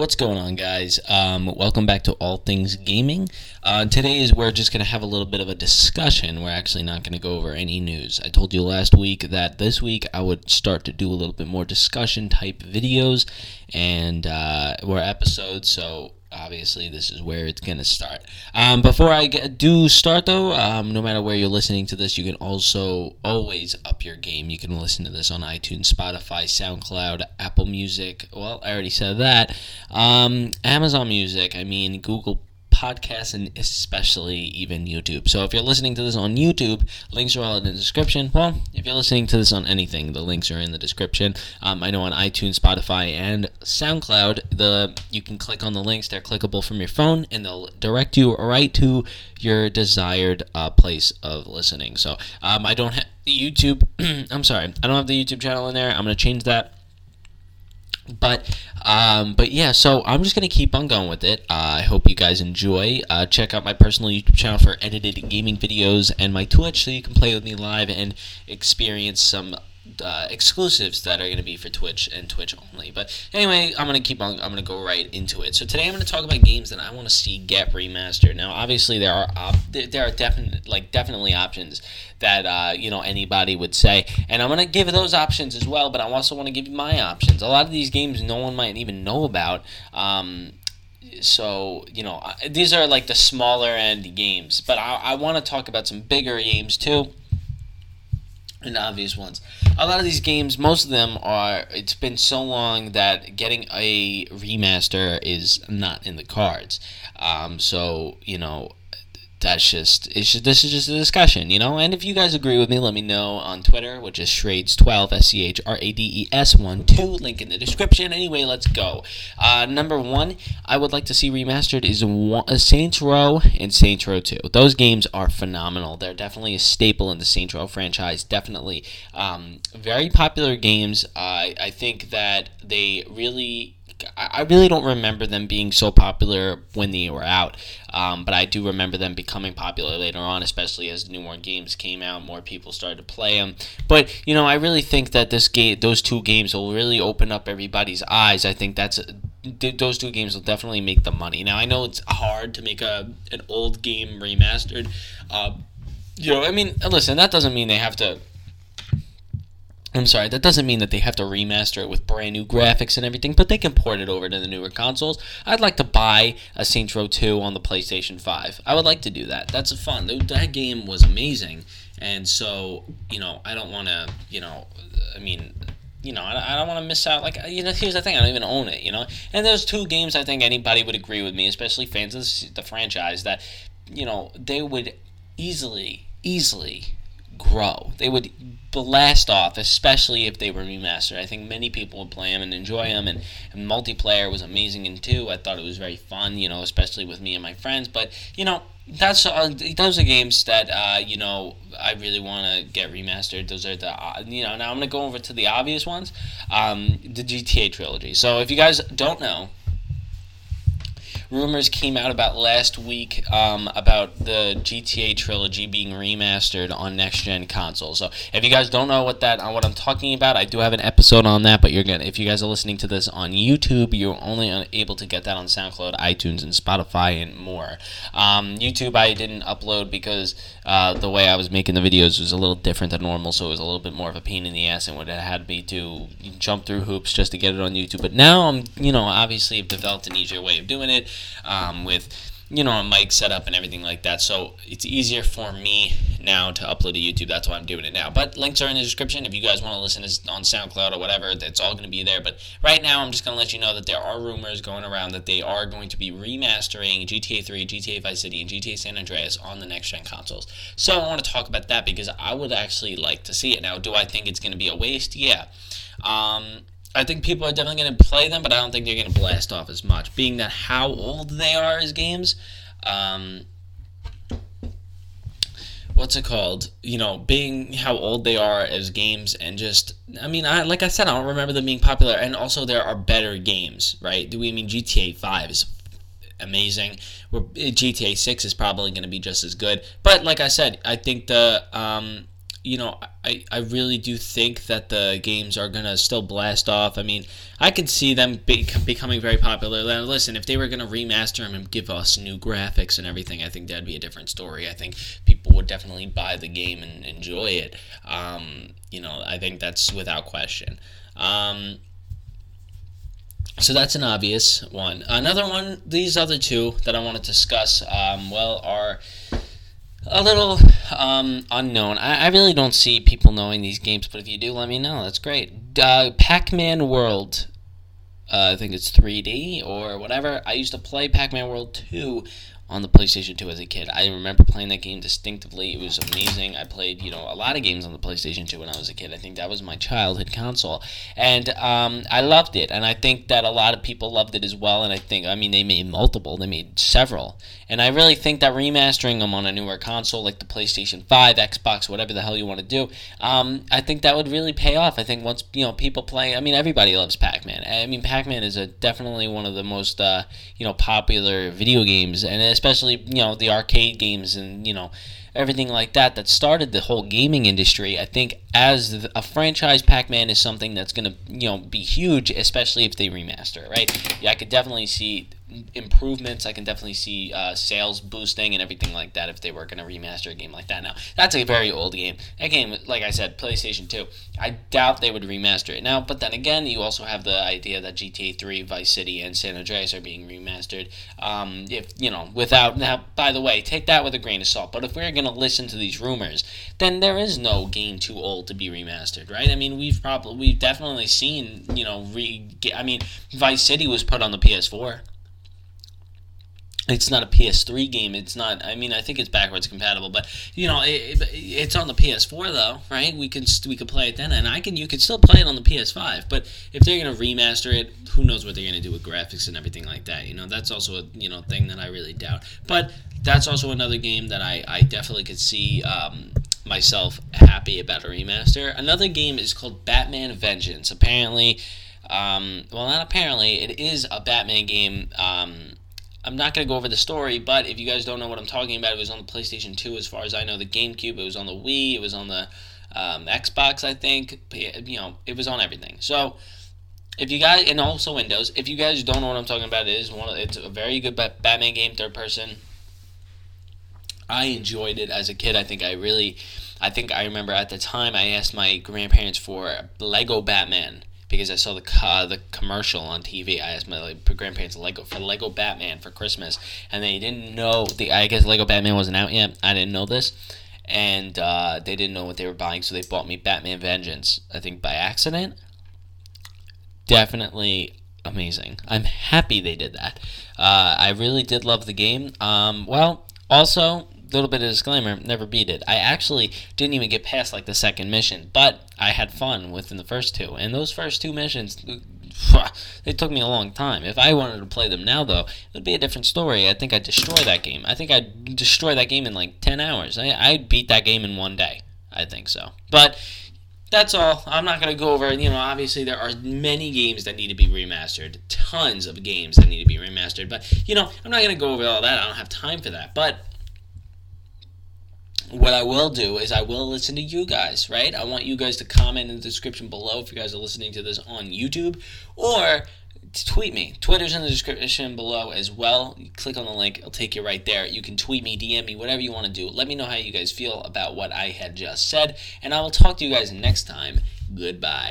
What's going on, guys? Um, welcome back to All Things Gaming. Uh, today is we're just going to have a little bit of a discussion. We're actually not going to go over any news. I told you last week that this week I would start to do a little bit more discussion type videos and uh, or episodes. So obviously this is where it's gonna start. Um, before i get, do start though um, no matter where you're listening to this you can also always up your game. You can listen to this on itunes spotify soundcloud apple music. Well i already said that. Um, amazon music i mean google podcasts and especially even YouTube. So if you're listening to this on YouTube, links are all in the description. Well, if you're listening to this on anything, the links are in the description. Um, I know on iTunes, Spotify, and SoundCloud, the you can click on the links. They're clickable from your phone, and they'll direct you right to your desired uh, place of listening. So um, I don't have YouTube. I'm sorry, I don't have the YouTube channel in there. I'm gonna change that but um, but yeah, so I'm just gonna keep on going with it. Uh, I hope you guys enjoy. Uh, check out my personal YouTube channel for edited gaming videos and my Twitch, so you can play with me live and experience some uh, exclusives that are going to be for Twitch and Twitch only. But anyway, I'm going to keep on. I'm going to go right into it. So today I'm going to talk about games that I want to see get remastered. Now, obviously, there are op- there are definite like definitely options that uh, you know anybody would say, and I'm going to give those options as well. But I also want to give you my options. A lot of these games no one might even know about. Um, so you know these are like the smaller end games but i, I want to talk about some bigger games too and obvious ones. A lot of these games, most of them are. It's been so long that getting a remaster is not in the cards. Um, so you know, that's just it's just, this is just a discussion, you know. And if you guys agree with me, let me know on Twitter, which is Shrades12 S C H R A D E S one two. Link in the description. Anyway, let's go. Uh, number one, I would like to see remastered is one, uh, Saints Row and Saints Row Two. Those games are phenomenal. They're definitely a staple in the Saints Row franchise. Definitely um, very popular games. Uh, I think that they really I really don't remember them being so popular when they were out, um, but I do remember them becoming popular later on, especially as new more games came out, more people started to play them. But you know, I really think that this game, those two games, will really open up everybody's eyes. I think that's those two games will definitely make the money. Now I know it's hard to make a an old game remastered. Uh, you know, I mean, listen, that doesn't mean they have to I'm sorry, that doesn't mean that they have to remaster it with brand new graphics and everything, but they can port it over to the newer consoles. I'd like to buy a Saints Row 2 on the PlayStation 5. I would like to do that. That's fun. That game was amazing. And so, you know, I don't want to, you know, I mean, you know, I, don't want to miss out. Like, uh, you know, here's the thing: I don't even own it. You know, and there's two games I think anybody would agree with me, especially fans of the franchise, that you know they would easily, easily grow. They would blast off, especially if they were remastered. I think many people would play them and enjoy them, and, and multiplayer was amazing in two. I thought it was very fun, you know, especially with me and my friends. But you know, that's uh, those are games that uh, you know I really want to get remastered. Those are the uh, you know now I'm gonna go over to the obvious ones, um, the GTA trilogy. So if you guys don't know, rumors came out about last week um, about the GTA trilogy being remastered on next gen consoles. So if you guys don't know what that uh, what I'm talking about, I do have an episode on that. But you're gonna if you guys are listening to this on YouTube, you're only able to get that on SoundCloud, iTunes, and Spotify and more. Um, YouTube I didn't upload because uh, the way I was making the videos was a little different than normal, so it was a little bit more of a pain in the ass and would have had me to jump through hoops just to get it on YouTube. But now I'm you know obviously I've developed an easier way of doing it um, with you know a mic setup and everything like that. So it's easier for me now to upload to YouTube. That's why I'm doing it now. But links are in the description if you guys want to listen on SoundCloud or whatever. That's all going to be there. But right now, I'm just going to let you know that there are rumors going around that they are going to be remastering GTA 3, GTA Vice City, and GTA San Andreas on the next gen consoles. So I want to talk about that because I would actually like to see it. Now, do I think it's going to be a waste? Yeah. Um, I think people are definitely going to play them, but I don't think they're going to blast off as much. Being that how old they are as games, um, what's it called? You know, being how old they are as games, and just, I mean, I like I said, I don't remember them being popular, and also there are better games, right? Do we mean GTA Five is amazing? GTA Six is probably going to be just as good, but like I said, I think the um, you know, I, I really do think that the games are going to still blast off. I mean, I could see them be, becoming very popular. Now, listen, if they were going to remaster them and give us new graphics and everything, I think that'd be a different story. I think people would definitely buy the game and enjoy it. Um, you know, I think that's without question. Um, so that's an obvious one. Another one, these other two that I want to discuss, um, well, are a little um, unknown. I, I, really don't see people knowing these games, but if you do, let me know. That's great. Uh, Pac Man World. Uh, I think it's 3D or whatever. I used to play Pac Man World 2 on the PlayStation 2 as a kid. I remember playing that game distinctively. It was amazing. I played, you know, a lot of games on the PlayStation 2 when I was a kid. I think that was my childhood console. And um, I loved it. And I think that a lot of people loved it as well. And I think, I mean, they made multiple, they made several. And I really think that remastering them on a newer console like the PlayStation 5, Xbox, whatever the hell you want to do, um, I think that would really pay off. I think once, you know, people play, I mean, everybody loves Pac Man. I mean, Pac Man is a, definitely one of the most, uh, you know, popular video games. And especially you know the arcade games and you know everything like that that started the whole gaming industry. I think as a franchise, Pac-Man is something that's going to you know be huge, especially if they remaster it, right? Yeah, I could definitely see improvements. I can definitely see uh, sales boosting and everything like that if they were going to remaster a game like that. Now, that's a very old game. That game, like I said, PlayStation 2. I doubt they would remaster it now. But then again, you also have the idea that GTA 3, Vice City, and San Andreas are being remastered. Um, if you know, without now, by the way, take that with a grain of salt. But if we're going to listen to these rumors, then there is no game too old to be remastered, right? I mean, we've probably we've definitely seen, you know, re. I mean, Vice City was put on the PS4 it's not a PS3 game. It's not. I mean, I think it's backwards compatible, but you know, it, it's on the PS4 though, right? We can we can play it then, and I can you can still play it on the PS5. But if they're gonna remaster it, who knows what they're gonna do with graphics and everything like that? You know, that's also a you know thing that I really doubt. But that's also another game that I I definitely could see. Um, myself happy about a remaster. Another game is called Batman Vengeance. Apparently, um, well, not apparently, it is a Batman game. Um, I'm not going to go over the story, but if you guys don't know what I'm talking about, it was on the PlayStation 2 as far as I know, the GameCube, it was on the Wii, it was on the um, Xbox, I think. You know, it was on everything. So, if you guys, and also Windows, if you guys don't know what I'm talking about, it is one of, it's a very good Batman game, third person. I enjoyed it as a kid. I think I really, I think I remember at the time I asked my grandparents for Lego Batman because I saw the uh, the commercial on TV. I asked my like, grandparents Lego for Lego Batman for Christmas, and they didn't know the. I guess Lego Batman wasn't out yet. I didn't know this, and uh, they didn't know what they were buying, so they bought me Batman Vengeance. I think by accident. Definitely amazing. I'm happy they did that. Uh, I really did love the game. Um, well, also little bit of disclaimer, never beat it. I actually didn't even get past like the second mission, but I had fun within the first two. And those first two missions, they took me a long time. If I wanted to play them now, though, it would be a different story. I think I'd destroy that game. I think I'd destroy that game in like 10 hours. I, I'd beat that game in one day. I think so. But that's all. I'm not going to go over, you know, obviously there are many games that need to be remastered. Tons of games that need to be remastered. But, you know, I'm not going to go over all that. I don't have time for that. But what I will do is I will listen to you guys, right? I want you guys to comment in the description below if you guys are listening to this on YouTube or tweet me. Twitter's in the description below as well. You click on the link, it'll take you right there. You can tweet me, DM me, whatever you want to do. Let me know how you guys feel about what I had just said, and I will talk to you guys next time. Goodbye.